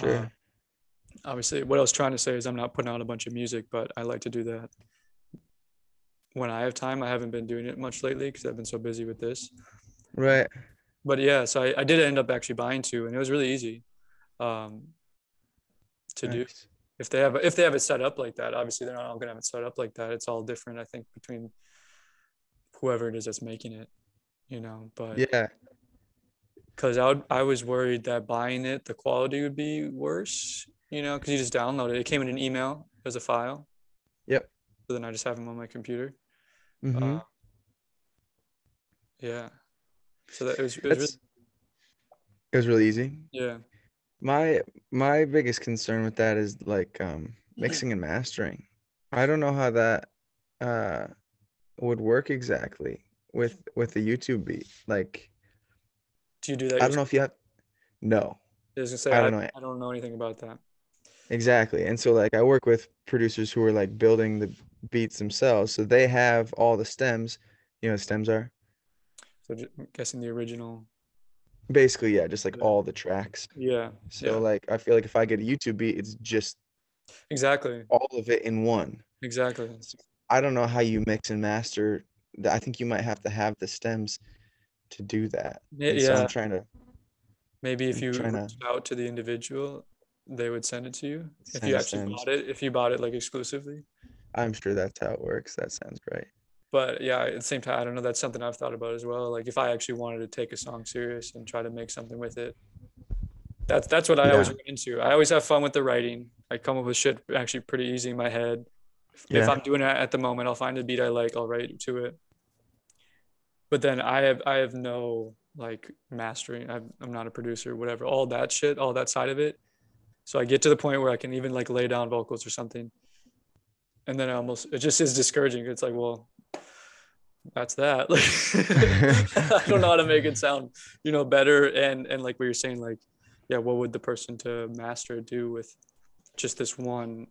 Sure. Uh, obviously, what I was trying to say is I'm not putting out a bunch of music, but I like to do that when I have time. I haven't been doing it much lately because I've been so busy with this. Right. But yeah, so I, I did end up actually buying two, and it was really easy um, to do. If they have if they have it set up like that, obviously they're not all gonna have it set up like that. It's all different, I think, between whoever it is that's making it, you know. But Yeah. Because I would, I was worried that buying it, the quality would be worse, you know, because you just download it. It came in an email as a file. Yep. So then I just have them on my computer. hmm Uh, yeah. So that it was, it was really, it was really easy. yeah. My my biggest concern with that is like um mixing and mastering. I don't know how that uh would work exactly with with the YouTube beat. Like Do you do that? I don't know if you have no, I was gonna say I I, don't know. I don't know anything about that. exactly. And so like I work with producers who are like building the beats themselves. So they have all the stems. You know what stems are? So I'm guessing the original. Basically, yeah, just like all the tracks. Yeah. So yeah. like I feel like if I get a YouTube beat, it's just Exactly. all of it in one. Exactly. I don't know how you mix and master. I think you might have to have the stems to do that. Yeah. So. I'm trying to Maybe if I'm you trying to out to the individual, they would send it to you. If you actually bought it, if you bought it like exclusively. I'm sure that's how it works. That sounds right. But yeah, at the same time, I don't know. That's something I've thought about as well. Like if I actually wanted to take a song serious and try to make something with it, that's that's what I always run into. I always have fun with the writing. I come up with shit actually pretty easy in my head. If, if I'm doing it at the moment, I'll find a beat I like. I'll write to it. But then I have I have no like mastering. I'm, I'm not a producer, whatever. All that shit, all that side of it. So I get to the point where I can even like lay down vocals or something. And then I almost it just is discouraging. It's like, well, that's that. Like I don't know how to make it sound, you know, better. And and like what you're saying, like, yeah, what would the person to master do with just this one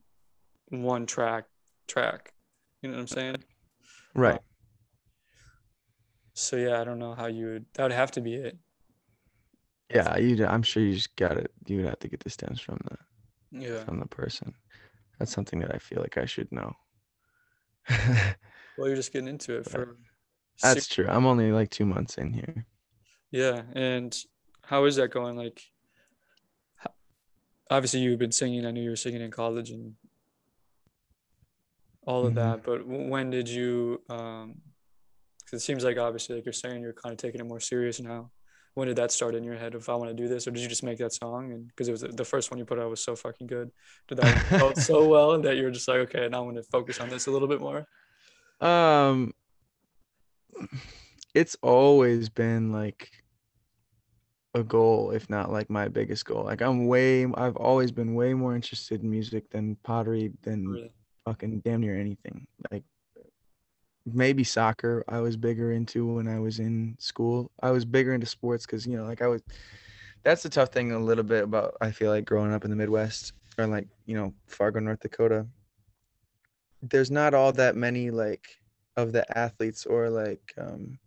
one track track? You know what I'm saying? Right. So yeah, I don't know how you would that would have to be it. Yeah, you. I'm sure you just got it. You would have to get the stems from the Yeah. from the person. That's something that I feel like I should know. Well, you're just getting into it But for That's six, true. I'm only like two months in here. yeah. And how is that going? Like, obviously you've been singing. I knew you were singing in college and all of Mhm. that. But when did you? Um, 'cause it seems like obviously, like you're saying, you're kind of taking it more serious now. When did that start in your head? If I want to do this, or did you just make that song? And because it was the first one you put out was so fucking good, did that out so well that you were just like, okay, now I'm gonna focus on this a little bit more. Um, it's always been like a goal, if not like my biggest goal. Like I'm way, I've always been way more interested in music than pottery, than Really. fucking damn near anything. Like maybe soccer I was bigger into when I was in school. I was bigger into sports because you know, like I was. That's the tough thing a little bit about I feel like growing up in the Midwest or like you know Fargo, North Dakota. There's not all that many like of the athletes or like um,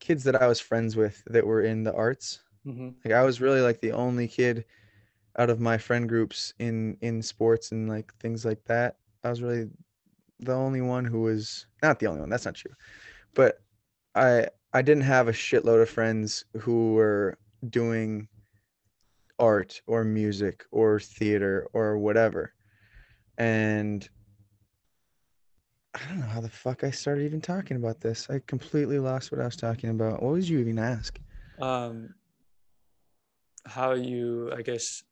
kids that I was friends with that were in the arts. hmm Like I was really like the only kid out of my friend groups in in sports and like things like that. I was really the only one who was not the only one. That's not true. But I I didn't have a shitload of friends who were doing art or music or theater or whatever. And I don't know how the fuck I started even talking about this. I completely lost what I was talking about. What was you even ask? um how you i guess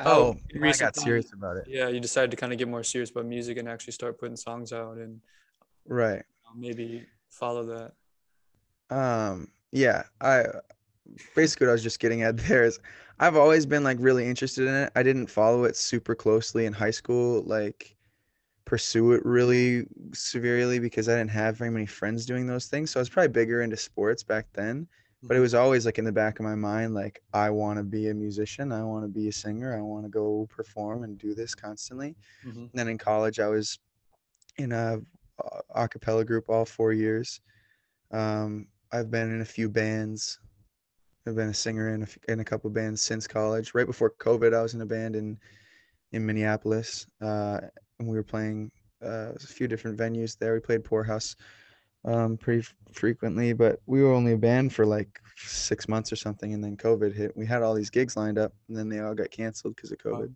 Oh, when I got serious about it. yeah you decided to kind of get more serious about music and actually start putting songs out and Right. uh, maybe follow that Um, yeah, I basically what I was just getting at there is I've always been like really interested in it. I didn't follow it super closely in high school, like pursue it really severely because I didn't have very many friends doing those things. So I was probably bigger into sports back then, but it Mhm. was always like in the back of my mind, like I want to be a musician, I want to be a singer, I want to go perform and do this constantly. Mhm. And then in college, I was in a a cappella group all four years. Um, I've been in a few bands. I've been a singer in a, in a couple bands since college. Right before COVID, I was in a band in in Minneapolis, uh, and we were playing uh, a few different venues there. We played Poorhouse um, pretty f- frequently, but we were only a band for like six months or something, and then COVID hit. We had all these gigs lined up, and then they all got canceled because of. COVID.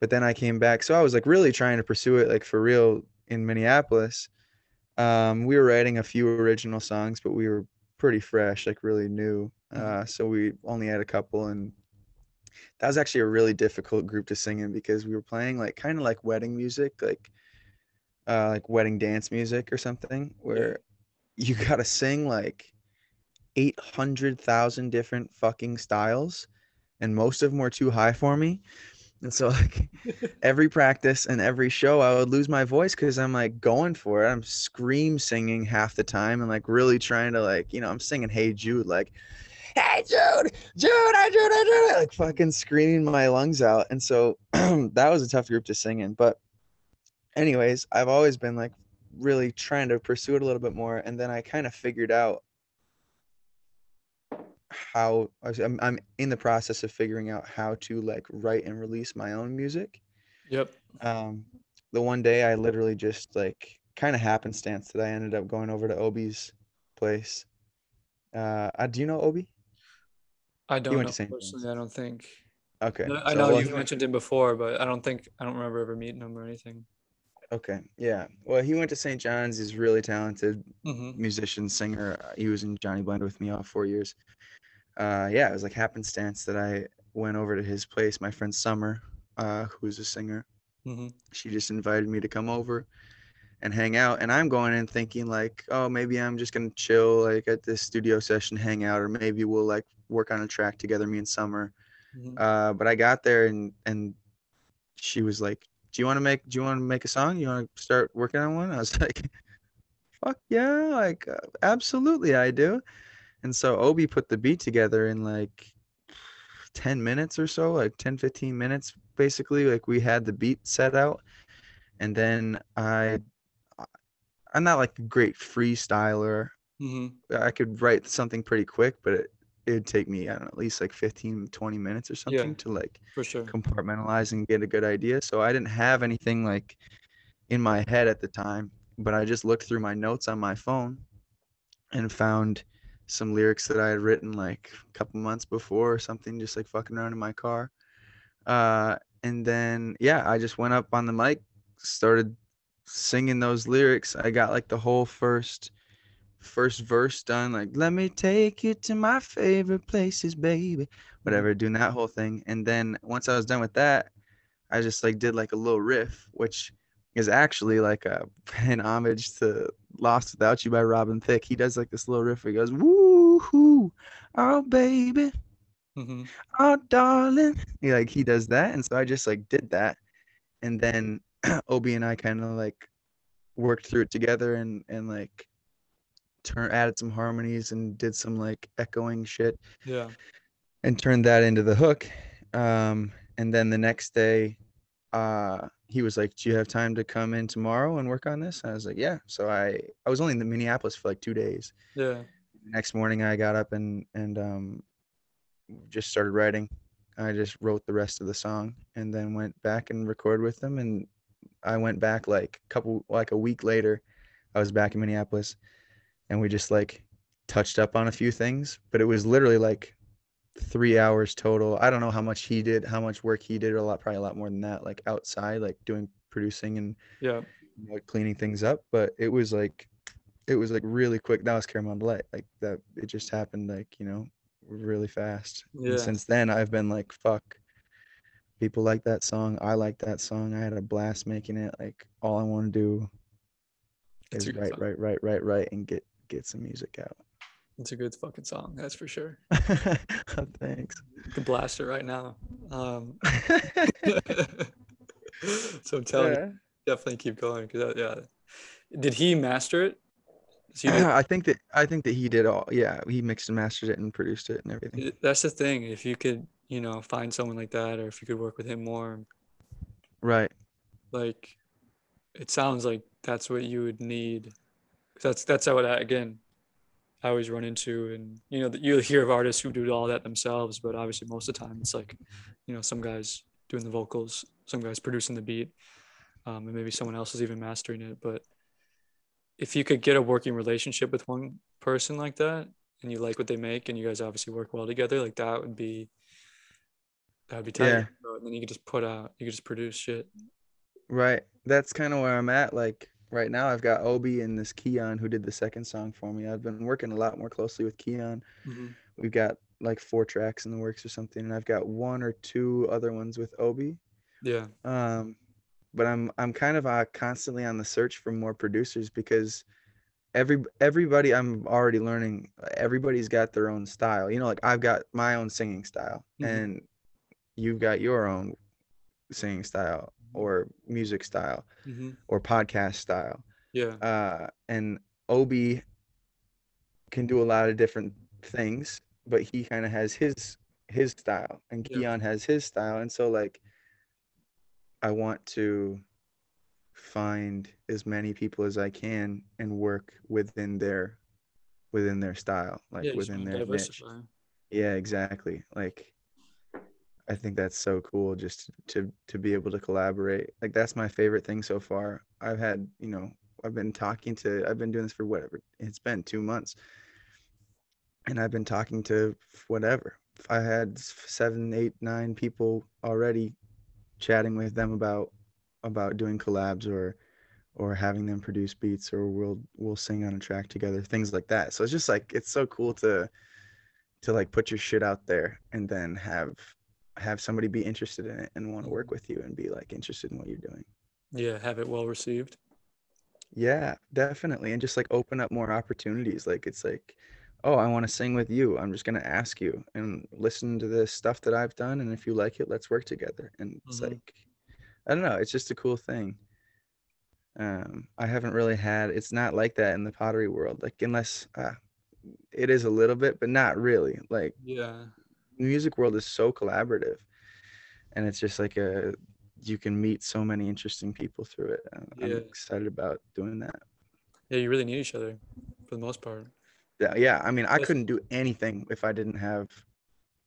But then I came back, so I was like really trying to pursue it like for real in Minneapolis. Um, we were writing a few original songs, but we were pretty fresh, like really new. Mhm. Uh, so we only had a couple, and that was actually a really difficult group to sing in because we were playing like kind of like wedding music, like uh, like wedding dance music or something, where you gotta sing like eight hundred thousand different fucking styles, and most of them were too high for me. And so like every practice and every show, I would lose my voice because I'm like going for it. I'm scream singing half the time and like really trying to like you know I'm singing Hey Jude like Hey Jude, Jude, I Jude, I Jude, like fucking screaming my lungs out. And so that was a tough group to sing in. But anyways, I've always been like really trying to pursue it a little bit more, and then I kind of figured out how I'm, I'm in the process of figuring out how to like write and release my own music. Yep. Um, the one day I literally just like kind of happenstance that I ended up going over to Obi's place. Uh, uh, do you know Obi? I don't know to St. John's. personally. I don't think. Okay. I so, know well, you he went- mentioned him before, but I don't think I don't remember ever meeting him or anything. Okay. Yeah. Well, he went to St. John's. He's really talented hmm musician, singer. Uh, He was in Johnny Blend with me all four years. Uh, yeah, it was like happenstance that I went over to his place. My friend Summer, uh, who's a singer, hmm she just invited me to come over and hang out. And I'm going in thinking like, oh, maybe I'm just gonna chill like at this studio session, hang out, or maybe we'll like work on a track together, me and Summer. hmm Uh, but I got there and and she was like, "Do you want to make Do you want to make a song? You want to start working on one?" I was like, "Fuck yeah! Like uh, absolutely, I do." And so Obi put the beat together in like 10 minutes or so, like 10 15 minutes basically. Like we had the beat set out and then I I'm not like a great freestyler. hmm I could write something pretty quick, but it it'd take me I don't know, at least like 15 20 minutes or Yeah. something to like For sure. compartmentalize and get a good idea. So I didn't have anything like in my head at the time, but I just looked through my notes on my phone and found some lyrics that I had written like a couple months before or something, just like fucking around in my car. Uh, and then yeah, I just went up on the mic, started singing those lyrics. I got like the whole first first verse done, like let me take you to my favorite places, baby whatever, doing that whole thing. And then once I was done with that, I just like did like a little riff, which is actually like a an homage to Lost Without You by Robin Thicke. He does like this little riff where he goes, Woo hoo, oh baby, hmm oh darling. He like he does that. And so I just like did that. And then Obi and I kind of like worked through it together and and like turn added some harmonies and did some like echoing shit Yeah. and turned that into the hook. Um, and then the next day, uh, he was like, "Do you have time to come in tomorrow and work on this?" I was like, "Yeah." So I I was only in the Minneapolis for like two days. Yeah. Next morning, I got up and and um, just started writing. I just wrote the rest of the song and then went back and recorded with them. And I went back like a couple like a week later. I was back in Minneapolis, and we just like touched up on a few things. But it was literally like three hours total. I don't know how much he did, how much work he did, or a lot, probably a lot more than that, like outside, like doing producing and Yeah. you know, cleaning things up. But it was like, it was like really quick. That was Caramel Delight. Like that, it just happened like, you know, really fast. Yeah. And since then, I've been like, fuck, people like that song. I like that song. I had a blast making it. Like all I want to do It's is write, song. write, write, write, write, and get get some music out. It's a good fucking song. That's for sure. Thanks. You can blast it right now. Um, so I'm telling you, definitely keep going. Cause that, yeah. Did he master it? He do- I think that I think that he did all. Yeah, he mixed and mastered it and produced it and everything. that's the thing. If you could, you know, find someone like that, or if you could work with him more, Right. like, it sounds like that's what you would need. That's that's how it again. I always run into, and you know, you'll hear of artists who do all that themselves, but obviously most of the time it's like, you know, some guys doing the vocals, some guys producing the beat, um, and maybe someone else is even mastering it. But if you could get a working relationship with one person like that, and you like what they make, and you guys obviously work well together, like that would be that would be tight. Yeah. And then you could just put out, you could just produce shit. Right. That's kind of where I'm at. Like right now, I've got Obi and this Keon who did the second song for me. I've been working a lot more closely with Keon. We've got like four tracks in the works or something, and I've got one or two other ones with Obi. Yeah. Um, but I'm I'm kind of uh, constantly on the search for more producers because every everybody I'm already learning. Everybody's got their own style. You know, like I've got my own singing style, Mhm. and you've got your own singing style or music style hmm or podcast style. Yeah. Uh, and Obi can do a lot of different things, but he kind of has his his style, and Yeah. Keon has his style, and so like I want to find as many people as I can and work within their within their style, like yeah, within their niche. Yeah, exactly. Like I think that's so cool just to to be able to collaborate. Like that's my favorite thing so far. I've had, you know, I've been talking to I've been doing this for whatever. It's been 2 months. And I've been talking to whatever. I had seven, eight, nine people already chatting with them about about doing collabs or or having them produce beats or we'll we'll sing on a track together, things like that. So it's just like it's so cool to to like put your shit out there and then have have somebody be interested in it and want to work with you and be like interested in what you're doing. Yeah, have it well received. Yeah, definitely. And just like open up more opportunities. Like it's like, oh, I want to sing with you. I'm just gonna ask you and listen to the stuff that I've done. And if you like it, let's work together. And it's Mhm. like, I don't know, it's just a cool thing. Um, I haven't really had it's not like that in the pottery world. Like unless uh, it is a little bit, but not really. Like Yeah. Music world is so collaborative and it's just like a you can meet so many interesting people through it i'm Yeah. excited about doing that Yeah, you really need each other for the most part. yeah, yeah i mean i couldn't do anything if i didn't have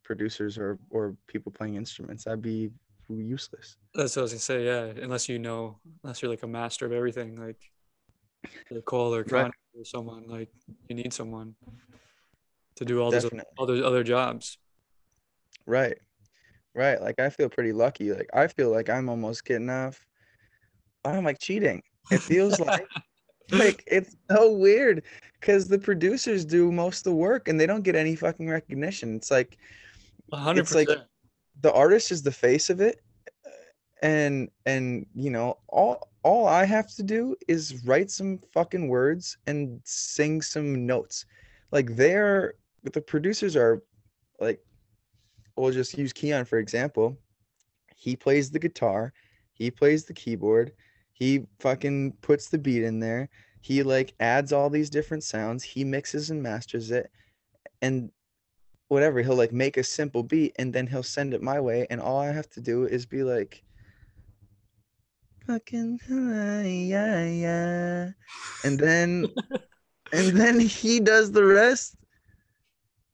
producers or or people playing instruments i'd be useless That's what I was gonna say. Yeah, unless you know, unless you're like a master of everything, like Cole or Right. Or someone, like you need someone to do all those definitely all those other jobs. Right. Right like i feel pretty lucky like i feel like i'm almost getting off i'm like cheating. It feels like like it's so weird because the producers do most of the work and they don't get any fucking recognition. It's like 100%. it's like- the artist is the face of it and and you know all all i have to do is write some fucking words and sing some notes. Like they're the producers are like we'll just use keon for example he plays the guitar he plays the keyboard he fucking puts the beat in there he like adds all these different sounds he mixes and masters it and whatever he'll like make a simple beat and then he'll send it my way and all i have to do is be like fucking yeah, yeah. and then and then he does the rest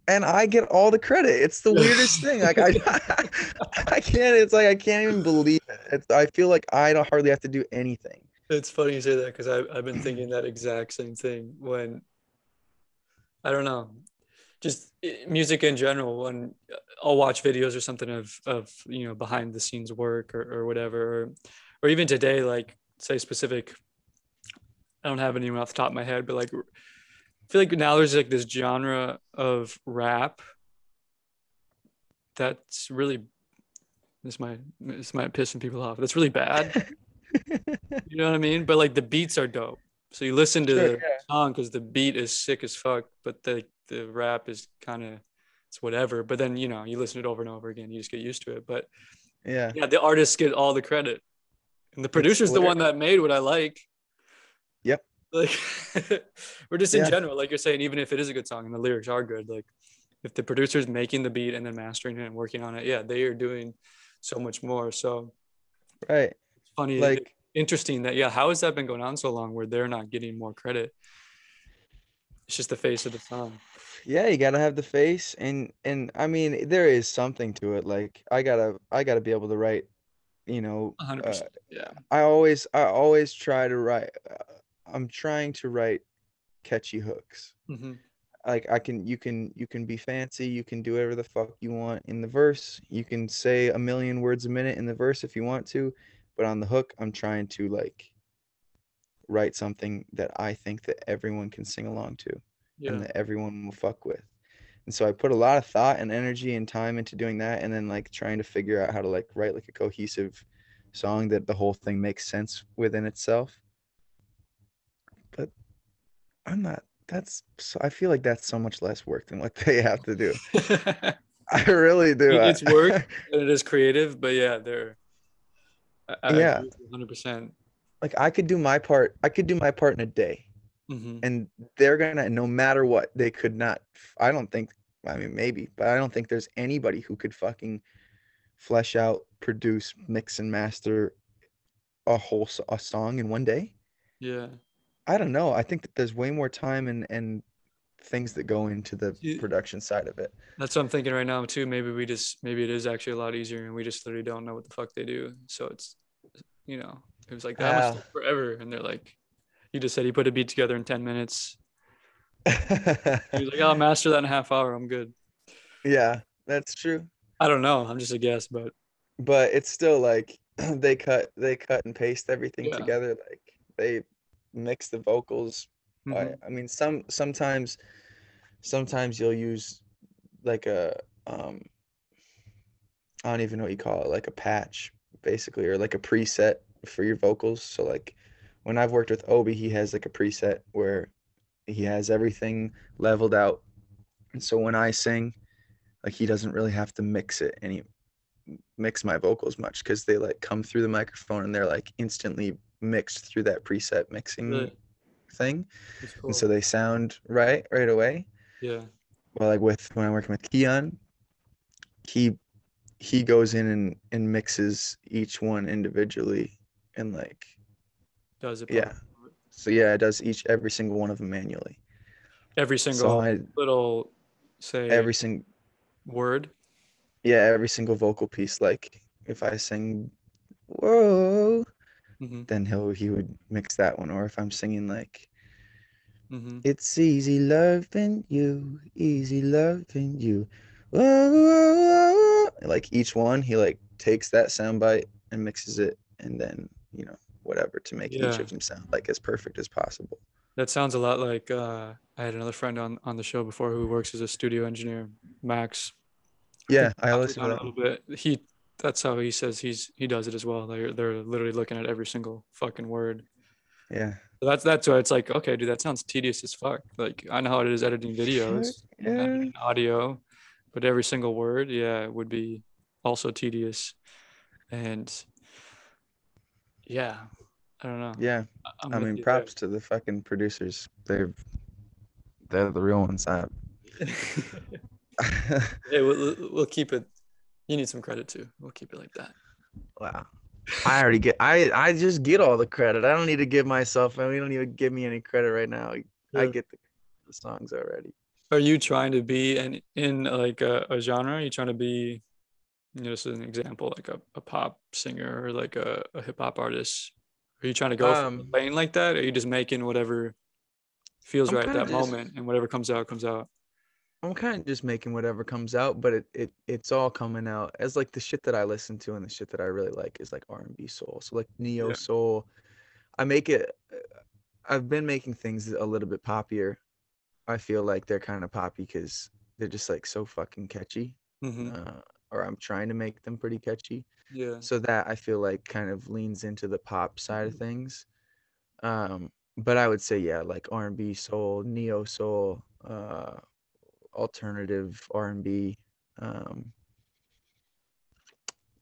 and i get all the credit it's the weirdest thing like i i can't it's like i can't even believe it it's, i feel like i don't hardly have to do anything It's funny you say that because I've been thinking that exact same thing when I don't know, just eh, music in general. When uh, I'll watch videos or something of of you know behind the scenes work or, or whatever, or, or even today, like say specific. I don't have anyone off the top of my head, but like I feel like now there's like this genre of rap that's really this might this might piss some people off. That's really bad. You know what I mean? But like the beats are dope. So you listen to Sure, the yeah. song because the beat is sick as fuck, but the the rap is kind of it's whatever. But then you know you listen to it over and over again, you just get used to it. But yeah yeah, the artists get all the credit, and the producer's the one that made what I like. Like we're just in Yeah. general, like you're saying, even if it is a good song and the lyrics are good, like if the producer's making the beat and then mastering it and working on it, yeah, they are doing so much more. So right it's funny, like interesting that yeah how has that been going on so long where they're not getting more credit It's just the face of the song. Yeah, you gotta have the face, and and I mean, there is something to it. Like I gotta, I gotta be able to write. You know, uh. Yeah. I always, I always try to write. Uh, I'm trying to write catchy hooks. hmm Like I can, you can, you can be fancy. You can do whatever the fuck you want in the verse. You can say a million words a minute in the verse if you want to, but on the hook, I'm trying to like write something that I think that everyone can sing along to Yeah. and that everyone will fuck with. And so I put a lot of thought and energy and time into doing that and then like trying to figure out how to like write like a cohesive song that the whole thing makes sense within itself. I'm not that's so I feel like that's so much less work than what they have to do. I really do. It- it's work. and it is creative, but yeah, they're. I, Yeah. Hundred percent. like I could do my part. I could do my part in a day. hmm and they're gonna no matter what they could not i don't think i mean maybe but i don't think there's anybody who could fucking flesh out produce mix and master a whole a song in one day Yeah. I don't know i think that there's way more time and and things that go into the You- production side of it That's what I'm thinking right now too. Maybe we just maybe it is actually a lot easier, and we just literally don't know what the fuck they do. So it's, you know, it was like that much took forever, and they're like, you just said he put a beat together in ten minutes. He was like, I'll master that in a half hour. I'm good. yeah that's true I don't know. I'm just a guess, but but it's still like they cut they cut and paste everything Yeah. together like they mix the vocals. Mhm, I, I mean some sometimes sometimes you'll use like a um I don't even know what you call it like a patch basically or like a preset for your vocals. So like when I've worked with Obi he has like a preset where he has everything leveled out. And so when I sing like he doesn't really have to mix it and he mix my vocals much because they like come through the microphone and they're like instantly mixed through that preset mixing thing cool. and so they sound right right away. yeah. Well, like with when I'm working with Keon, he he goes in and and mixes each one individually, and like Does it? yeah. so yeah, it does each every single one of them manually. Every So single I little say every single word. yeah every single vocal piece. Like if I sing, whoa, hmm then he'll he would mix that one. Or if I'm singing like hmm It's easy loving you, easy loving you. Whoa, whoa, whoa. Like each one, he like takes that soundbite and mixes it, and then you know whatever to make each of them sound like as perfect as possible. That sounds a lot like uh, I had another friend on on the show before who works as a studio engineer, Max. Yeah, I talked listen to about it that. a little bit. He that's how he says he's he does it as well. They're they're literally looking at every single fucking word. Yeah, So that's that's why it's like okay, dude, that sounds tedious as fuck. Like I know how it is editing videos, yeah, editing audio, but every single word, yeah, would be also tedious. And yeah, I don't know. yeah. I'm I mean, you there. props to the fucking producers. They're they're the real ones. I, Hey, we'll- we'll keep it. You need some credit too. We'll keep it like that. wow. I already get. I I just get all the credit. I don't need to give myself. I mean, you don't even give me any credit right now. I get the, the songs already. Are you trying to be in in like a, a genre? Are you trying to be, you know, just an example, like a, a pop singer or like a, a hip hop artist? Are you trying to go Um, lane like that? Or are you just making whatever feels I'm right at that just- moment and whatever comes out comes out? I'm kind of just making whatever comes out, but it, it it's all coming out as like the shit that I listen to and the shit that I really like is like R&B soul. So like neo Yeah. soul. I make it. uh, I've been making things a little bit poppier. I feel like they're kind of poppy because they're just like so fucking catchy. hmm Uh, or I'm trying to make them pretty catchy. Yeah. So that I feel like kind of leans into the pop side Mm-hmm. of things. Um, but I would say yeah, like R&B soul, neo soul, uh, alternative R&B. Um,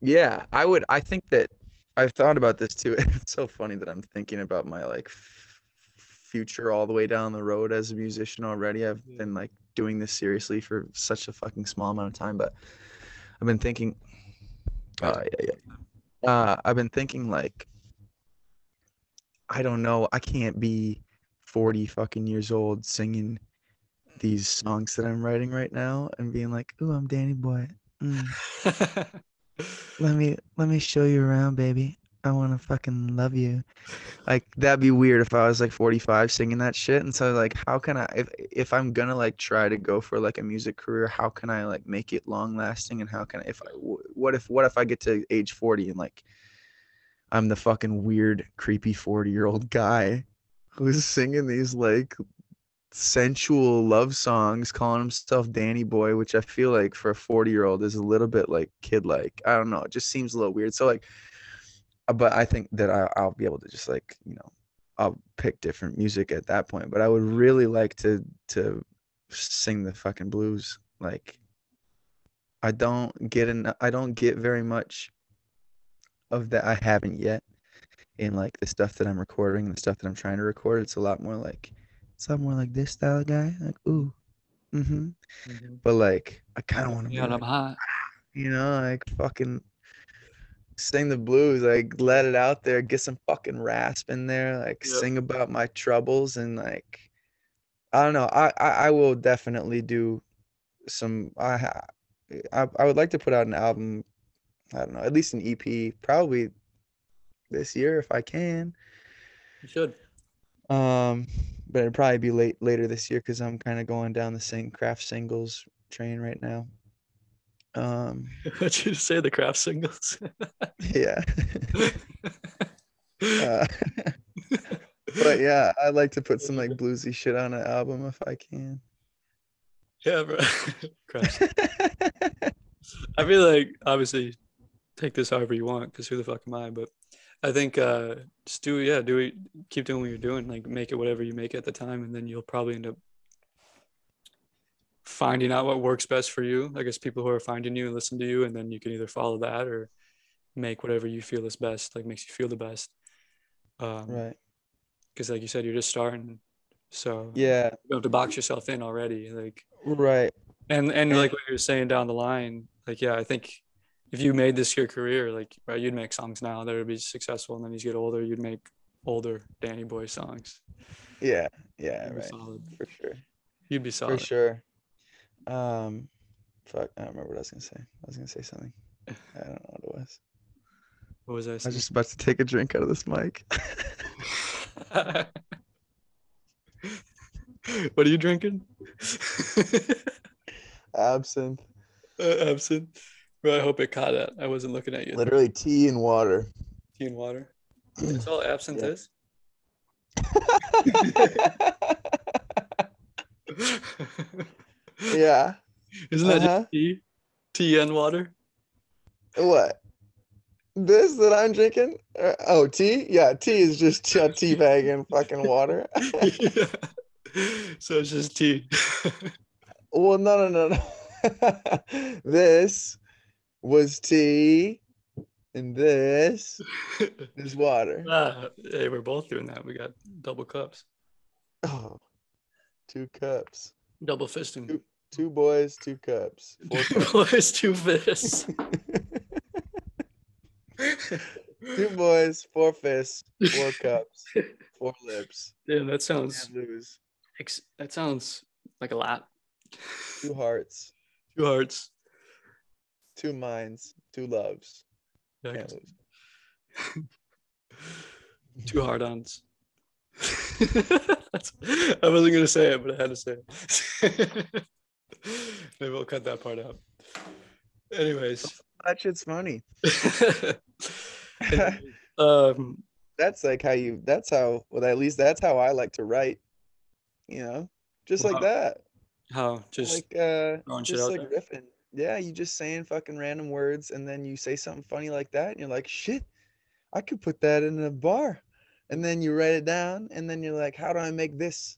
yeah, I would. I think that I've thought about this too. It's so funny that I'm thinking about my like f- future all the way down the road as a musician already. I've Yeah. been like doing this seriously for such a fucking small amount of time, but I've been thinking. Uh, yeah, yeah. Uh, I've been thinking like, I don't know. I can't be 40 fucking years old singing these songs that I'm writing right now and being like, "Ooh, I'm Danny Boy. Mm, let me let me show you around, baby. I want to fucking love you." Like that'd be weird if I was like 45 singing that shit. And so like, how can I if if I'm gonna like try to go for like a music career, how can I like make it long lasting? And how can I if I what if what if I get to age 40 and like I'm the fucking weird, creepy 40 year old guy who's singing these like sensual love songs, calling himself Danny Boy, which I feel like for a 40 year old is a little bit like kid like. I don't know. It just seems a little weird. So like, uh, but I think that I, I'll be able to just like, you know, I'll pick different music at that point. But I would really like to to sing the fucking blues. Like, I don't get in. I don't get very much of that. I haven't yet in like the stuff that I'm recording the stuff that I'm trying to record. It's a lot more like it's a lot more like this style of guy. Like ooh, mm-hmm. Mhm. But like I kind of want to Yeah, I'm hot. you know, like fucking sing the blues, like let it out there, get some fucking rasp in there, like Yep. sing about my troubles and like I don't know. I I, I will definitely do some. I, I I would like to put out an album. I don't know, at least an EP, probably this year if I can. You should. Um, but it'd probably be late later this year because I'm kind of going down the sing craft singles train right now. Um, What you say the craft singles? yeah. uh, but yeah, I like to put some like bluesy shit on an album if I can. yeah, bro. craft. I feel like obviously take this however you want because who the fuck am I? But I think uh just do yeah, do it keep doing what you're doing, like make it whatever you make at the time, and then you'll probably end up finding out what works best for you. I guess people who are finding you and listen to you, and then you can either follow that or make whatever you feel is best, like makes you feel the best. Um, right. Because like you said, you're just starting, so Yeah. you don't have to box yourself in already. Like Right. and and And- like what you're saying down the line, like yeah, I think if you made this your career, like right, you'd make songs now that would be successful, and then as you get older, you'd make older Danny Boy songs. Yeah. Yeah. Right. solid. For sure. You'd be solid. For sure. Um, fuck. I don't remember what I was gonna say. I was gonna say something. I don't know what it was. What was I I was just about to take a drink out of this mic. what are you drinking? Absinthe. uh, absinthe. Bro, I hope it caught it. I wasn't looking at you. Literally tea and water. Tea and water. That's all absinthe Yeah. is. yeah. Isn't that Uh-huh. just tea? Tea and water? What? This that I'm drinking? Uh, oh, tea? Yeah, tea is just a tea bag and fucking water. Yeah. So it's just tea. well, no, no, no, no. this was tea, and this is water. ah, hey, we're both doing that. We got double cups, Oh, two cups. double fisting. Two boys, two cups. Four Two cups. boys, two fists. two boys, four fists, four cups, four lips. Yeah, that sounds lose. ex- that sounds like a lot. Two hearts, Two hearts. Two minds, two loves. Can't lose. two hard-ons. I wasn't gonna say it, but I had to say it. Maybe we'll cut that part out. Anyways, That shit's funny. um, that's like how you. That's how. Well, at least that's how I like to write. You know, just like that. how just like uh just like riffing yeah you just saying fucking random words and then you say something funny like that and you're like shit i could put that in a bar. And then you write it down and then you're like how do i make this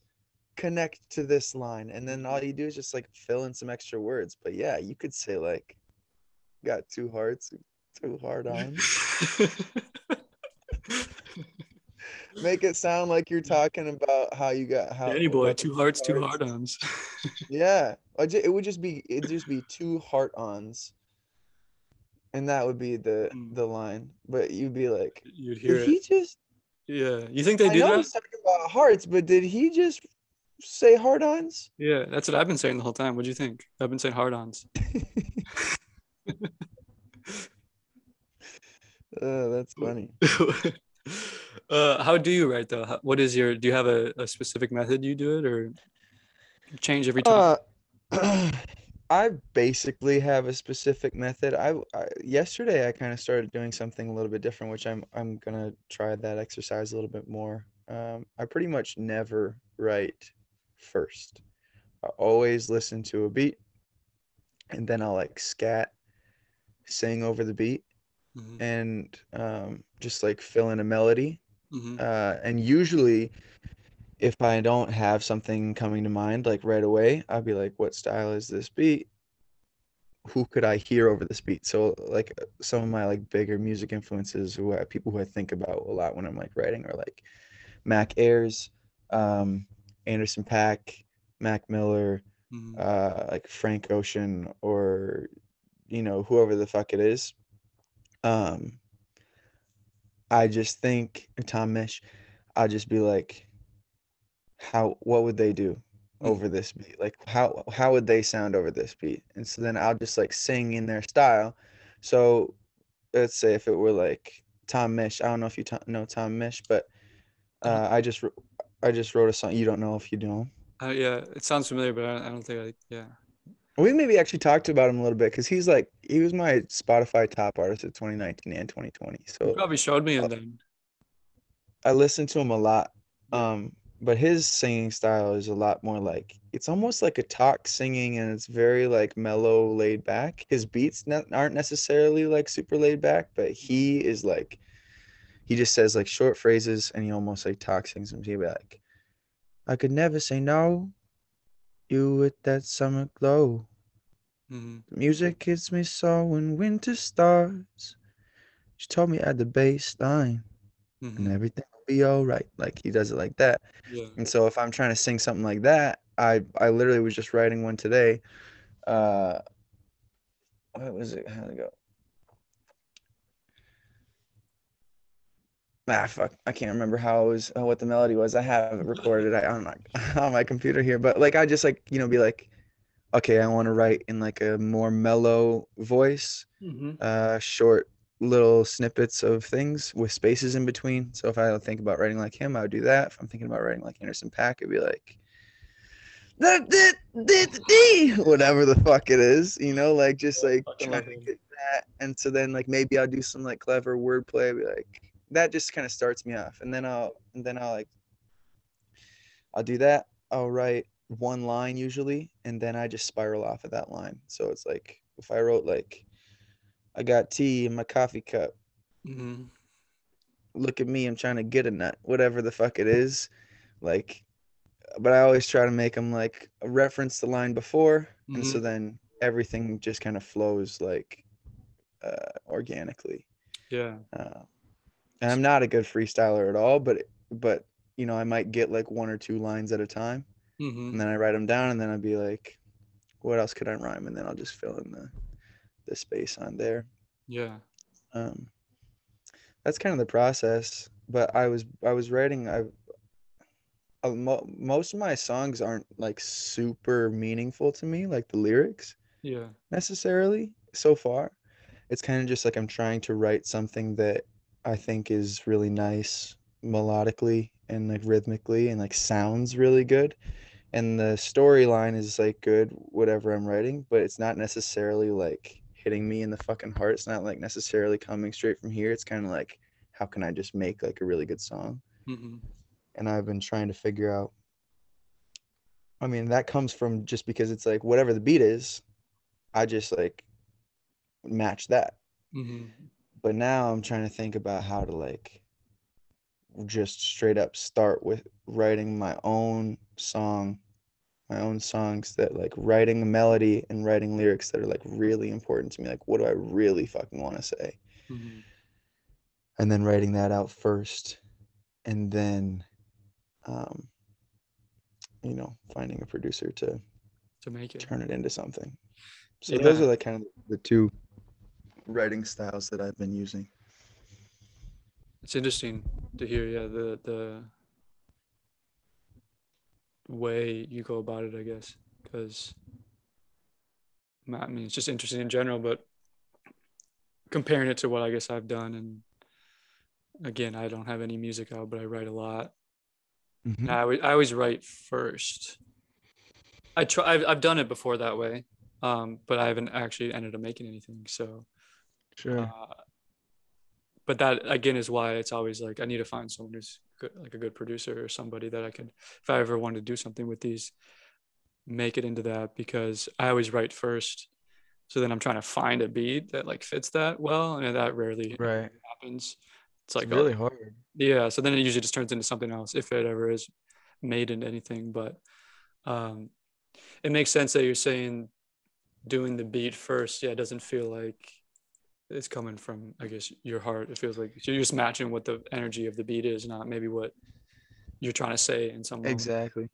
connect to this line? And then all you do is just like fill in some extra words. But yeah you could say like got two hearts two hard on make it sound like you're talking about how you got how Danny boy, two hearts, two hearts. hard-ons. Yeah, it would just be it'd just be two heart-ons, and that would be the Mm. the line. But you'd be like, You'd hear did it. he just? Yeah, you think they I do know that? he's talking about hearts, but did he just say hard-ons? Yeah, that's what I've been saying the whole time. What do you think? I've been saying hard-ons. Uh, that's funny. Uh, how do you write though? How, what is your? Do you have a, a specific method you do it, or change every time? Uh, I basically have a specific method. I, I yesterday I kind of started doing something a little bit different, which I'm I'm gonna try that exercise a little bit more. Um, I pretty much never write first. I always listen to a beat, and then I'll like scat, sing over the beat, Mhm, and um, just like fill in a melody. Mhm, Uh, and usually, if I don't have something coming to mind like right away, I'll be like, "What style is this beat? Who could I hear over this beat?" So like some of my like bigger music influences, who I, people who I think about a lot when I'm like writing, are like Mac Ayres, um, Anderson .Paak, Mac Miller, mhm. uh, like Frank Ocean, or you know whoever the fuck it is. Um, I just think Tom Misch. I'll just be like, how what would they do Mhm. over this beat? Like how how would they sound over this beat? And so then I'll just like sing in their style. So let's say if it were like Tom Misch, I don't know if you know Tom Misch, but I uh, I just I just wrote a song. You don't know if you know. Uh, yeah, it sounds familiar, but I don't, I don't think I. Yeah. We maybe actually talked about him a little bit because he's like he was my Spotify top artist of 2019 and 2020. You So probably showed me him then. I listened to him a lot. Um, but his singing style is a lot more like it's almost like a talk singing and it's very like mellow, laid back. His beats ne aren't necessarily like super laid back, but he is like he just says like short phrases and he almost like talk sings them. He'd be like, I could never say no, you with that summer glow. hmm The music hits me so when winter starts. She told me at the bass line and hmm everything will be all right. Like he does it like that. Yeah. And so if I'm trying to sing something like that, I I literally was just writing one today. Uh, what was it? How'd it go? Ah, fuck. I can't remember how it was, uh, what the melody was. I have it recorded. I, I'm not on my computer here, but like I just like you know be like, okay, I want to write in like a more mellow voice, hmm uh, short little snippets of things with spaces in between. So if I think about writing like him, I would do that. If I'm thinking about writing like Anderson .Paak, it'd be like whatever the fuck it is, you know, like just like trying to get that. And so then like maybe I'll do some like clever wordplay, be like that just kind of starts me off. And then I'll and then I'll like I'll do that. I'll write one line usually, and then I just spiral off of that line. So it's like if I wrote like I got tea in my coffee cup. hmm Look at me, I'm trying to get a nut. Whatever the fuck it is, like. But I always try to make them like reference the line before, and so Mhm. then everything just kind of flows like uh, organically. Yeah. Uh, and I'm not a good freestyler at all, but but you know I might get like one or two lines at a time, hmm and then I write them down, and then I'd be like, what else could I rhyme? And then I'll just fill in the the space on there. Yeah. um, that's kind of the process. But I was I was writing. I uh, mo- most of my songs aren't like super meaningful to me, like the lyrics Yeah. necessarily so far. It's kind of just like I'm trying to write something that I think is really nice melodically and like rhythmically and like sounds really good. And the storyline is like good, whatever I'm writing, but it's not necessarily like hitting me in the fucking heart. It's not like necessarily coming straight from here. It's kind of like, how can I just make like a really good song? hmm And I've been trying to figure out. I mean, that comes from just because it's like whatever the beat is, I just like match that. hmm But now I'm trying to think about how to like just straight up start with writing my own song, my own songs that like writing a melody and writing lyrics that are like really important to me. Like, what do I really fucking want to say? hmm And then writing that out first, and then, um, you know, finding a producer to To make it. turn it into something. So those are like kind of the two writing styles that I've been using. It's interesting to hear. Yeah. The the way you go about it, I guess, because I mean it's just interesting in general, but comparing it to what I guess I've done, and again, I don't have any music out, but I write a lot. Mhm. I always, I always write first. I try. I've, I've done it before that way, um, but I haven't actually ended up making anything. So, Sure. uh, but that again is why it's always like I need to find someone who's good, like a good producer or somebody that I could, if I ever wanted to do something with these, make it into that because I always write first. So then I'm trying to find a beat that like fits that well, and that rarely right. happens. It's It's like really oh, hard. yeah. So then it usually just turns into something else if it ever is made into anything. But um, it makes sense that you're saying doing the beat first. Yeah, it doesn't feel like it's coming from I guess your heart. It feels like you're just matching what the energy of the beat is, not maybe what you're trying to say in some moment. Exactly.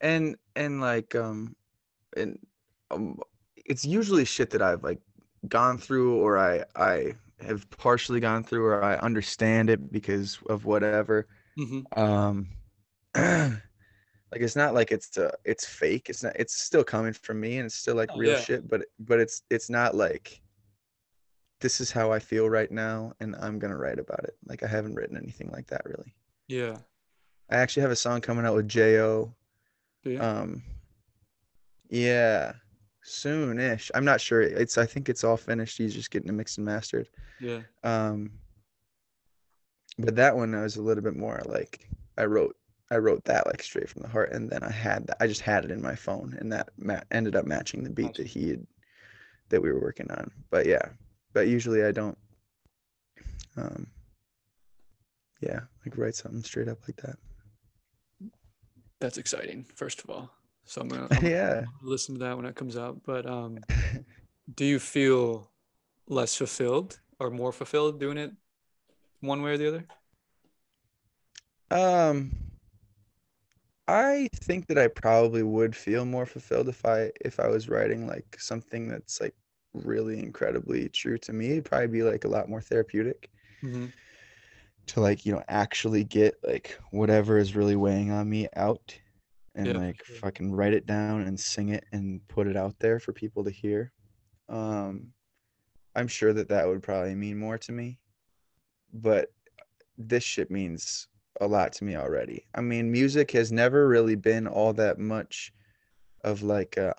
And and like um and um it's usually shit that I've like gone through or I I have partially gone through or I understand it because of whatever. hmm Um like it's not like it's uh it's fake. It's not it's still coming from me and it's still like Oh, real yeah. shit, but but it's it's not like this is how I feel right now and I'm gonna write about it. Like I haven't written anything like that really. Yeah. I actually have a song coming out with J.O. You? Um, yeah, soon-ish. I'm not sure. It's I think it's all finished. He's just getting it mixed and mastered. yeah. Um, but that one I was a little bit more like I wrote I wrote that like straight from the heart, and then I had that I just had it in my phone, and that ma- ended up matching the beat that he had that we were working on. But yeah, but usually I don't. Um, yeah, like write something straight up like that. That's exciting. First of all, so I'm gonna, I'm gonna yeah. listen to that when it comes out. But um, do you feel less fulfilled or more fulfilled doing it one way or the other? Um, I think that I probably would feel more fulfilled if I if I was writing like something that's like really incredibly true to me. It'd probably be like a lot more therapeutic Mm-hmm. to like, you know, actually get like whatever is really weighing on me out and Yeah, like sure. fucking write it down and sing it and put it out there for people to hear. Um, I'm sure that that would probably mean more to me, but this shit means a lot to me already. I mean, music has never really been all that much of like uh,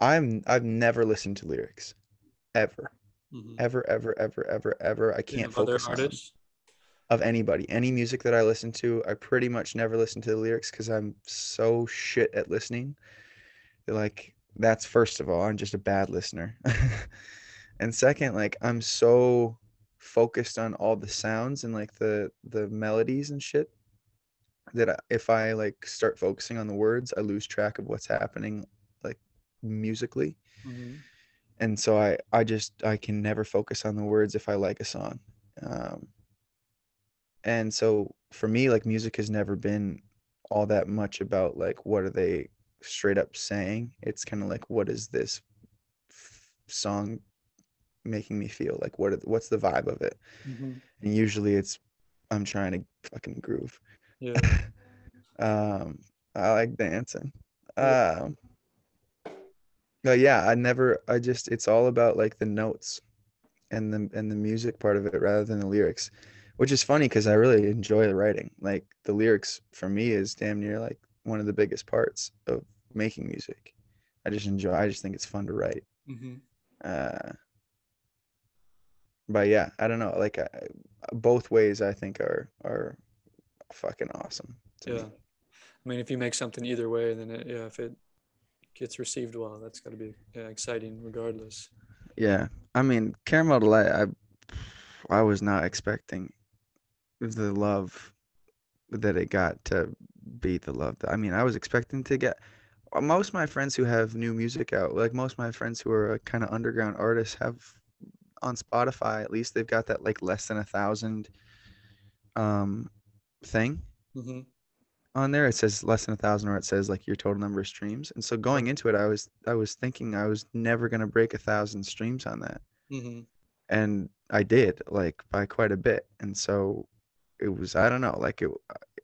I'm I've never listened to lyrics ever. Mm-hmm. Ever ever ever ever ever I can't focus on of anybody. Any music that I listen to, I pretty much never listen to the lyrics cuz I'm so shit at listening. Like that's first of all, I'm just a bad listener. and second, like I'm so focused on all the sounds and like the the melodies and shit that if I like start focusing on the words, I lose track of what's happening like musically. Mm-hmm. And so I I just I can never focus on the words if I like a song. Um and so for me like music has never been all that much about like what are they straight up saying. It's kind of like what is this f- song making me feel? Like what are, what's the vibe of it? Mm-hmm. And usually it's I'm trying to fucking groove. Yeah. Um, I like dancing. Um, but yeah, I never. I just. It's all about like the notes, and the and the music part of it rather than the lyrics, which is funny because I really enjoy the writing. Like the lyrics for me is damn near like one of the biggest parts of making music. I just enjoy. I just think it's fun to write. Mm-hmm. Uh, but yeah, I don't know. Like I, both ways, I think are are fucking awesome. to me. Yeah. I mean, if you make something either way, then it, yeah, if it gets received well, that's got to be yeah, exciting regardless. Yeah, I mean, Caramel Delight, I I was not expecting the love that it got to be the love that I mean, I was expecting to get uh, most of my friends who have new music out, like most of my friends who are kind of underground artists have on Spotify, at least they've got that like less than a thousand um thing Mm-hmm. On there. It says less than a thousand or it says like your total number of streams. And so going into it, I was I was thinking I was never gonna break a thousand streams on that. Mm-hmm. and I did like by quite a bit. And so it was I don't know, like it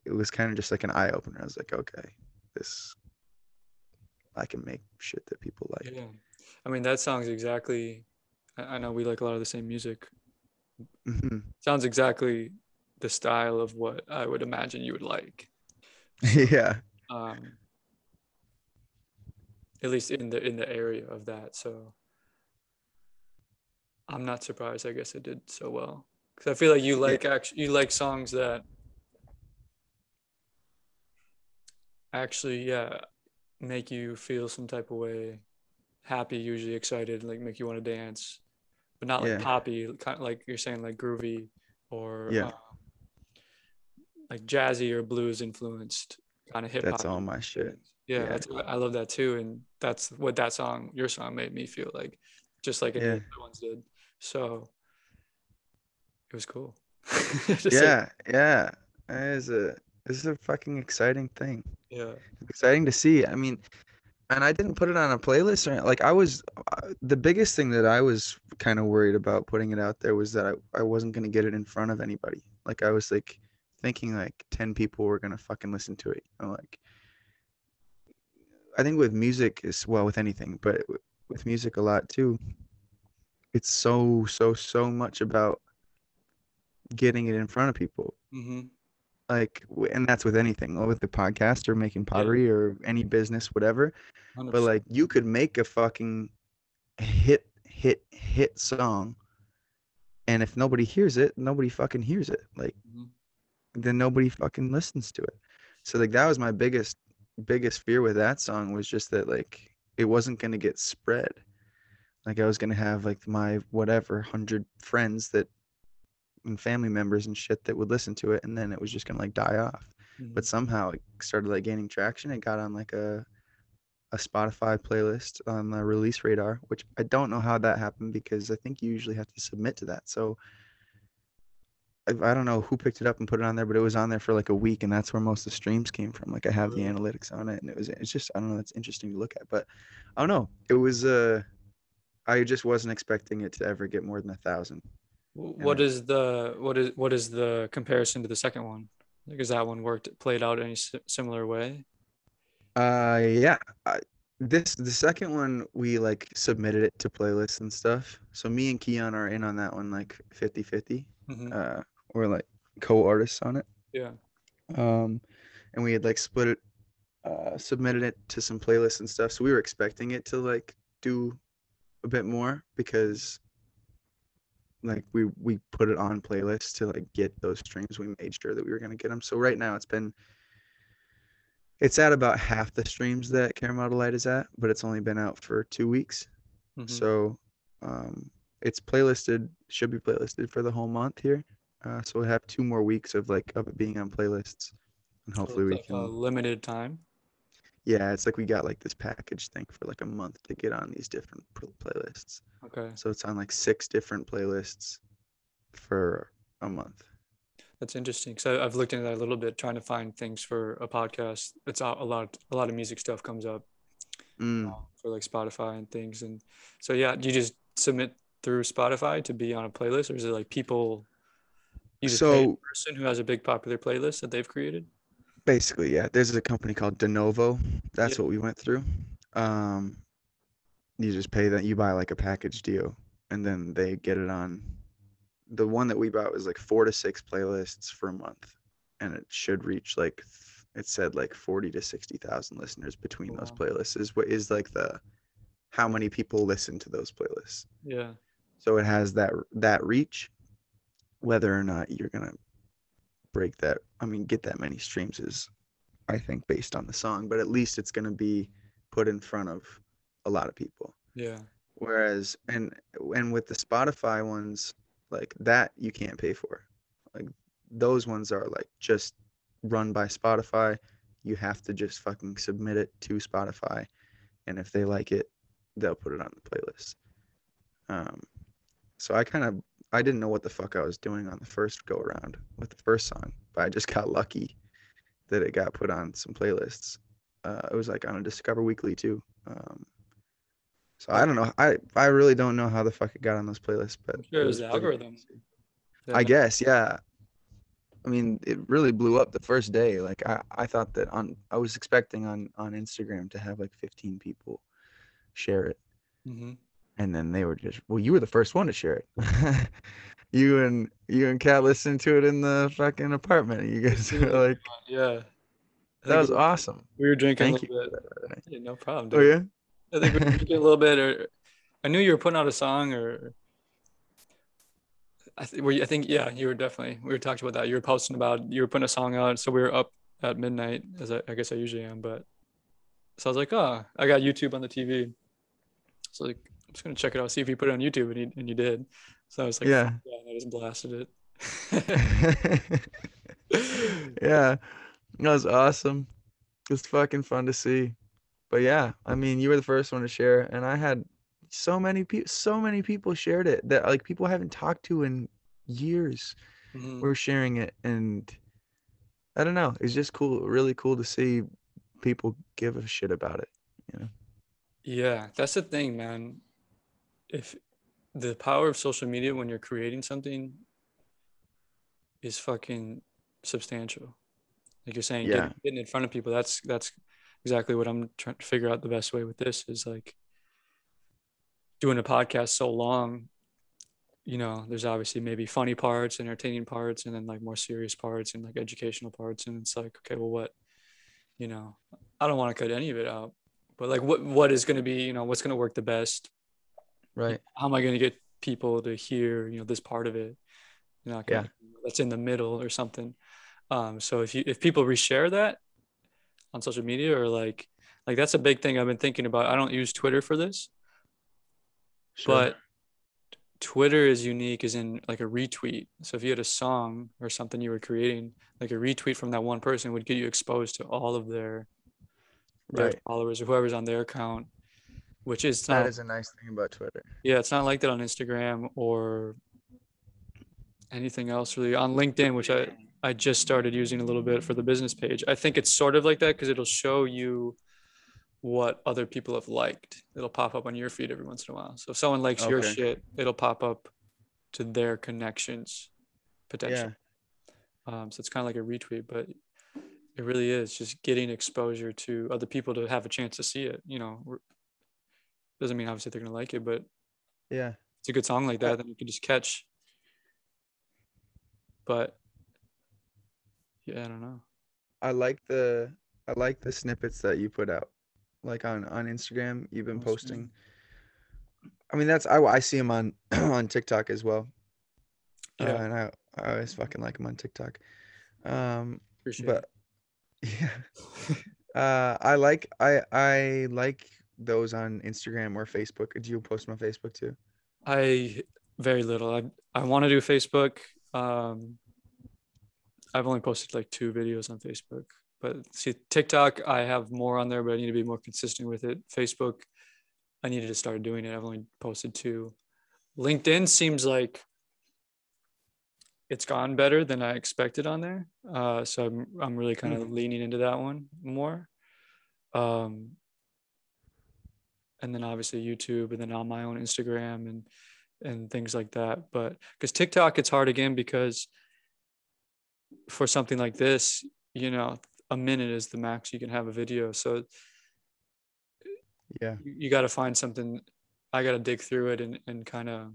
it was kind of just like an eye opener. I was like, okay, this I can make shit that people like. Yeah. I mean, that song's exactly. I know we like a lot of the same music. hmm Sounds exactly the style of what I would imagine you would like. yeah. Um, at least in the in the area of that. So I'm not surprised. I guess it did so well because I feel like you like actually you like songs that actually yeah make you feel some type of way, happy, usually excited, like make you want to dance, but not like Yeah. poppy, kind of like you're saying like groovy or Yeah. um, like jazzy or blues influenced kind of hip hop. That's all my shit. Yeah, Yeah. I love that too, and that's what that song, your song, made me feel like, just like any Yeah. the other ones did. So it was cool. Yeah, yeah. It is a this is a fucking exciting thing. yeah, exciting to see. I mean, and I didn't put it on a playlist or like I was uh, the biggest thing that I was kind of worried about putting it out there was that I, I wasn't going to get it in front of anybody. Like I was like thinking like 10 people were going to fucking listen to it. You know, like I think with music is well with anything, but with music a lot too. It's so so so much about getting it in front of people hmm like and that's with anything with the podcast or making pottery or any business whatever but like you could make a fucking hit hit hit song and if nobody hears it nobody fucking hears it like Mhm. Then nobody fucking listens to it so like that was my biggest biggest fear with that song was just that like it wasn't going to get spread like i was going to have like my whatever 100 friends that and family members and shit that would listen to it and then it was just going to like die off but Mhm. somehow it started like gaining traction. It got on like a a Spotify playlist on the release radar, which I don't know how that happened because I think you usually have to submit to that. So I, I don't know who picked it up and put it on there, but it was on there for like a week, and that's where most of the streams came from. Like I have the analytics on it, and it was it's just I don't know. It's interesting to look at, but I don't know. It was uh, I just wasn't expecting it to ever get more than a thousand. What is the what is what is the comparison to the second one? Because that one worked played out any si- similar way. Uh, yeah. I, this the second one we like submitted it to playlists and stuff. So me and Keon are in on that one like 50-50. Mhm. Uh, we're like co-artists on it. Yeah. Um, and we had like split it, uh, submitted it to some playlists and stuff. So we were expecting it to like do a bit more because like we we put it on playlists to like get those streams. We made sure that we were gonna get them. So right now it's been it's at about half the streams that Caramel Delight is at, but it's only been out for two weeks. Mhm. So um, it's playlisted, should be playlisted for the whole month here. Uh, so we have two more weeks of like of it being on playlists, and So hopefully it's we like can. a limited time. Yeah, it's like we got like this package thing for like a month to get on these different playlists. Okay, So it's on like six different playlists for a month. that's interesting. So I've looked into that a little bit, trying to find things for a podcast. It's a a lot a lot of music stuff comes up Mm. um, for like Spotify and things. And so yeah, you just submit through Spotify to be on a playlist, or is it like people? Just pay a So- person who has a big popular playlist that they've created. Basically, yeah. There's a company called Denovo. That's Yeah. what we went through. Um, you just pay that. You buy like a package deal, and then they get it on. The one that we bought was like four to six playlists for a month, and it should reach like it said like forty to sixty thousand listeners between those playlists. Is what is like the how many people listen to those playlists. Yeah. So it has that that reach. Whether or not you're gonna break that, I mean, get that many streams is, I think, based on the song. But at least it's gonna be put in front of a lot of people. Yeah. Whereas, and and with the Spotify ones, like that, you can't pay for. Like those ones are like just run by Spotify. You have to just fucking submit it to Spotify, and if they like it, they'll put it on the playlist. Um, so I kind of I didn't know what the fuck I was doing on the first go around with the first song, but I just got lucky that it got put on some playlists. Uh, it was like on a Discover Weekly too. Um, so I don't know. I I really don't know how the fuck it got on those playlists, but I'm sure it it was the algorithm. that I guess, yeah. I mean, it really blew up the first day. Like I, I thought that on I was expecting on on Instagram to have like 15 people share it. hmm And then they were just well, you were the first one to share it. you and you and Kat listened to it in the fucking apartment. You guys were like Yeah. That was we- awesome. We were drinking Thank a little bit. Yeah, no problem. Oh yeah. I think we were drinking a little bit, or I knew you were putting out a song, or I, th- were you, I think yeah, you were definitely. We were talking about that. You were posting about you were putting a song out, so we were up at midnight, as I, I guess I usually am. But so I was like, oh, I got YouTube on the TV. So like, just gonna check it out, see if you put it on YouTube, and you and you did. So I was like, Yeah. yeah, I just blasted it. yeah, that was awesome. It was fucking fun to see. But yeah, I mean, you were the first one to share, and I had so many people, so many people shared it that like people I haven't talked to in years Mhm. were sharing it, and I don't know, it's just cool, really cool to see people give a shit about it. Yeah, that's the thing, man. If the power of social media when you're creating something is fucking substantial. Like you're saying, Yeah. getting, getting in front of people, that's that's exactly what I'm trying to figure out the best way with this is like doing a podcast so long, you know, there's obviously maybe funny parts, entertaining parts, and then like more serious parts and like educational parts. And it's like, okay, well, what, you know, I don't want to cut any of it out, but like, what what is going to be, you know, what's going to work the best? Right. How am I going to get people to hear, you know, this part of it? You're not gonna, that's in the middle or something. Um, so if you if people reshare that on social media or like like that's a big thing I've been thinking about. I don't use Twitter for this, Sure. but Twitter is unique as in like a retweet. So if you had a song or something you were creating, like a retweet from that one person would get you exposed to all of their their Right. followers or whoever's on their account, which is not that is a nice thing about Twitter. yeah, it's not like that on Instagram or anything else really. On LinkedIn, which I I just started using a little bit for the business page. I think it's sort of like that because it'll show you what other people have liked. It'll pop up on your feed every once in a while. So if someone likes your shit, it'll pop up to their connections potential. Yeah. Um, so it's kind of like a retweet, but it really is just getting exposure to other people to have a chance to see it. You know, doesn't mean obviously they're gonna like it, but Yeah. it's a good song like that, then you can just catch. But yeah, I don't know. I like the I like the snippets that you put out, like on on Instagram. You've been On posting. I mean, that's I I see them on on TikTok as well, uh, Yeah, and I I always fucking like them on TikTok. Um, appreciate but yeah, uh, I like I I like those on Instagram or Facebook. Do you post them on Facebook too? I very little. I I want to do Facebook. Um, I've only posted like two videos on Facebook, but see TikTok, I have more on there, but I need to be more consistent with it. Facebook, I needed to start doing it. I've only posted two. LinkedIn seems like it's gone better than I expected on there. Uh, so I'm I'm really kind of leaning into that one more. Um, and then obviously YouTube, and then on my own Instagram and and things like that. But because TikTok, it's hard again because for something like this, you know, a minute is the max you can have a video. So Yeah. you, you got to find something. I got to dig through it and, and kind of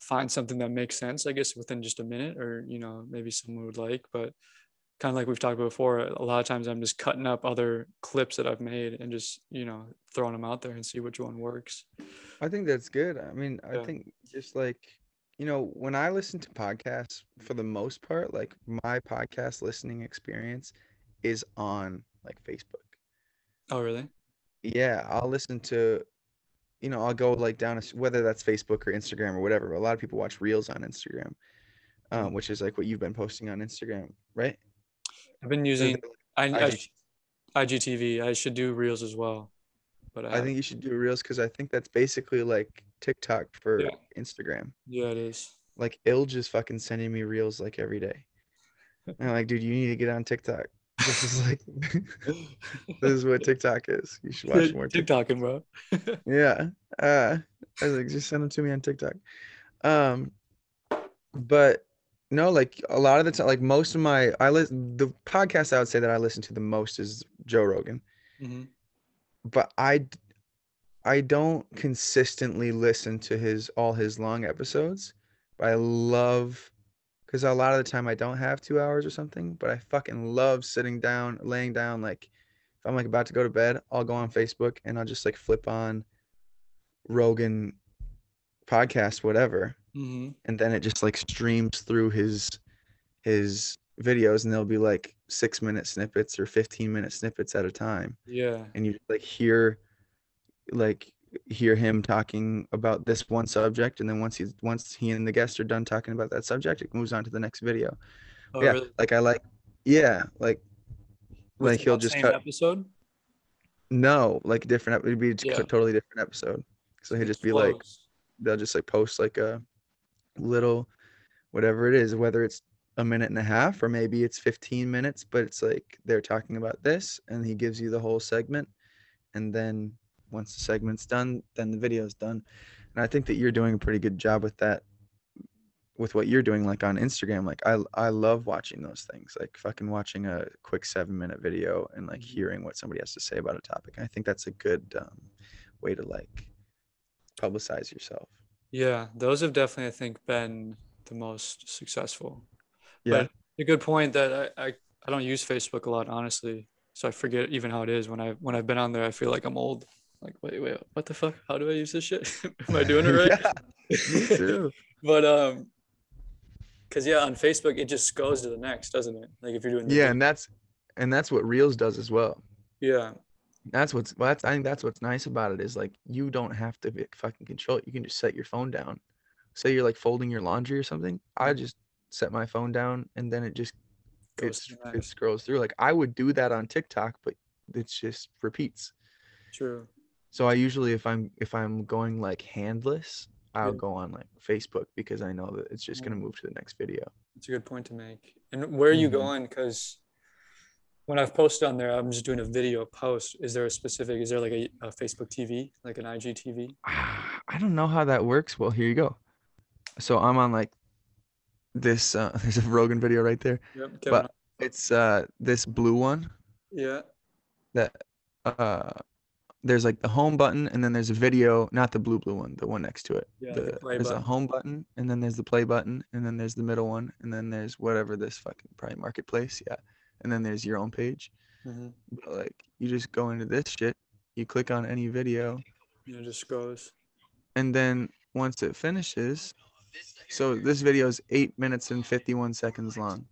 find something that makes sense, I guess, within just a minute or, you know, maybe someone would like. But kind of like we've talked about before, a lot of times I'm just cutting up other clips that I've made and just, you know, throwing them out there and see which one works. I think that's good. I mean, I think just like, you know, when I listen to podcasts, for the most part, like my podcast listening experience is on like Facebook. Oh, really? Yeah, I'll listen to, you know, I'll go like down, a whether that's Facebook or Instagram or whatever. A lot of people watch Reels on Instagram, um, Mhm. which is like what you've been posting on Instagram, right? I've been using I, I, IG. IGTV. I should do reels as well. But I, I think you should do Reels because I think that's basically like TikTok for Yeah. Instagram. yeah, it is. Like Ilge is fucking sending me Reels like every day. And I'm like, dude, you need to get on TikTok. This is like, this is what TikTok is. You should watch more TikTok. TikToking, bro. Yeah. Uh, I was like, just send them to me on TikTok. Um, but No, like a lot of the time, like most of my I listen the podcast I would say that I listen to the most is Joe Rogan, hmm but I don't consistently listen to his all his long episodes, but I love because a lot of the time I don't have two hours or something, but I fucking love sitting down, laying down. Like if I'm like about to go to bed, I'll go on Facebook and I'll just like flip on Rogan podcast, whatever, hmm and then it just like streams through his his videos, and they'll be like six minute snippets or 15 minute snippets at a time, Yeah. and you like hear like hear him talking about this one subject and then once he's once he and the guest are done talking about that subject it moves on to the next video Oh, yeah really? like i like yeah like like he'll just cut episode. no like different it'd be a Yeah. totally different episode so he'd just be like they'll just like post like a little whatever it is whether it's a minute and a half or maybe it's 15 minutes but it's like they're talking about this and he gives you the whole segment and then once the segment's done then the video's done. And i think that you're doing a pretty good job with that with what you're doing like on instagram. Like i i love watching those things like fucking watching a quick seven minute video and like Mhm. hearing what somebody has to say about a topic. I think that's a good um, way to like publicize yourself Yeah, those have definitely, I think, been the most successful. yeah But a good point that I, I, I don't use Facebook a lot, honestly. So I forget even how it is when I when I've been on there. I feel like I'm old. Like, wait, wait, what the fuck? How do I use this shit? Am I doing it right? Yeah, me too. but um, cause yeah, on Facebook it just goes to the next, doesn't it? Like if you're doing yeah and that's and that's what reels does as well yeah, that's what's well, that's i think that's what's nice about it is like you don't have to be, fucking control it you can just set your phone down say you're like folding your laundry or something i Mhm. just set my phone down and then it just goes it's, to the it scrolls through like i would do that on tiktok but it's just repeats True. so i usually if i'm if i'm going like handless i'll Yeah. go on like facebook because i know that it's just going to Mm. move to the next video It's a good point to make. And where are you Mhm. going? Because when I've posted on there, I'm just doing a video post. Is there a specific? Is there like a, a Facebook TV, like an IGTV? I don't know how that works. Well, here you go. So I'm on like this. Uh, there's a Rogan video right there. Yep. But it's uh this blue one yeah. that uh there's like the home button and then there's a video, not the blue blue one, the one next to it. Yeah, the, the there's button. a home button and then there's the play button and then there's the middle one and then there's whatever this fucking probably marketplace, yeah. And then there's your own page. hmm But like you just go into this shit, you click on any video, And it just goes. and then once it finishes so this video is 8 minutes and 51 seconds long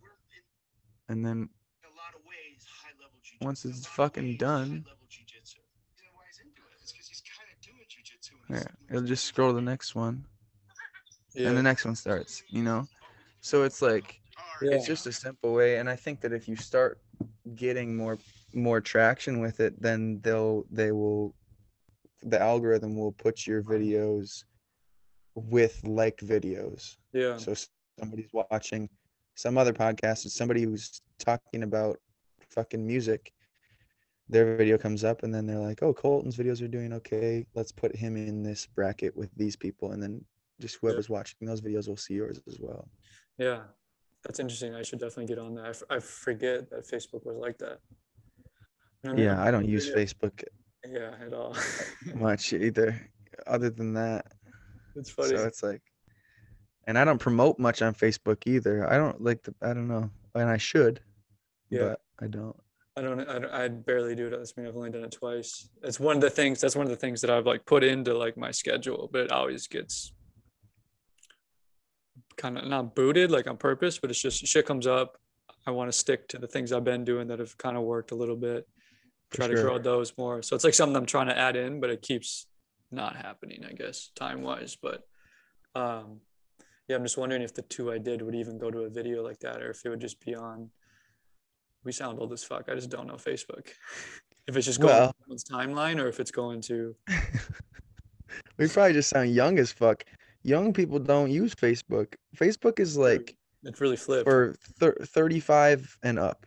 and then once it's fucking done yeah, it'll just scroll to the next one Yeah. and the next one starts you know so it's like yeah. it's just a simple way and i think that if you start getting more more traction with it then they'll they will the algorithm will put your videos with like videos yeah. So somebody's watching some other podcast, and somebody who's talking about fucking music. Their video comes up, and then they're like, "Oh, Colton's videos are doing okay. Let's put him in this bracket with these people." And then just whoever's watching those videos will see yours as well. Yeah. That's interesting. I should definitely get on that. I, f- I forget that Facebook was like that. Yeah, I don't use. Facebook Yeah, at all. much either. Other than that, it's funny. so it's like, and I don't promote much on Facebook either. I don't like the. I don't know, and I should, Yeah. but I don't. I don't, I don't, I barely do it. That's mean I've only done it twice. It's one of the things, that's one of the things that I've like put into like my schedule, but it always gets kind of not booted like on purpose, but it's just shit comes up. I want to stick to the things I've been doing that have kind of worked a little bit, try to grow those more. So it's like something I'm trying to add in, but it keeps not happening, I guess, time wise. But um, yeah, I'm just wondering if the two I did would even go to a video like that or if it would just be on we sound old as fuck. I just don't know Facebook. If it's just going Well- to someone's timeline or if it's going to we probably just sound young as fuck. Young people don't use Facebook. Facebook is like it's really flipped. for thir- 35 and up.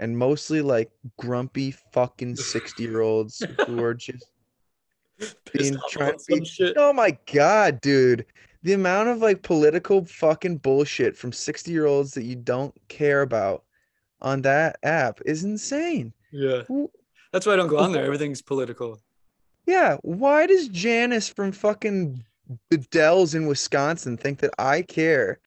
And mostly like grumpy fucking 60 year olds who are just being trying to be- shit. Oh my god, dude. the amount of like political fucking bullshit from 60 year olds that you don't care about on that app is insane. Yeah. That's why I don't go on there. Everything's political. Yeah, why does Janice from fucking the Dells in Wisconsin. Think that I care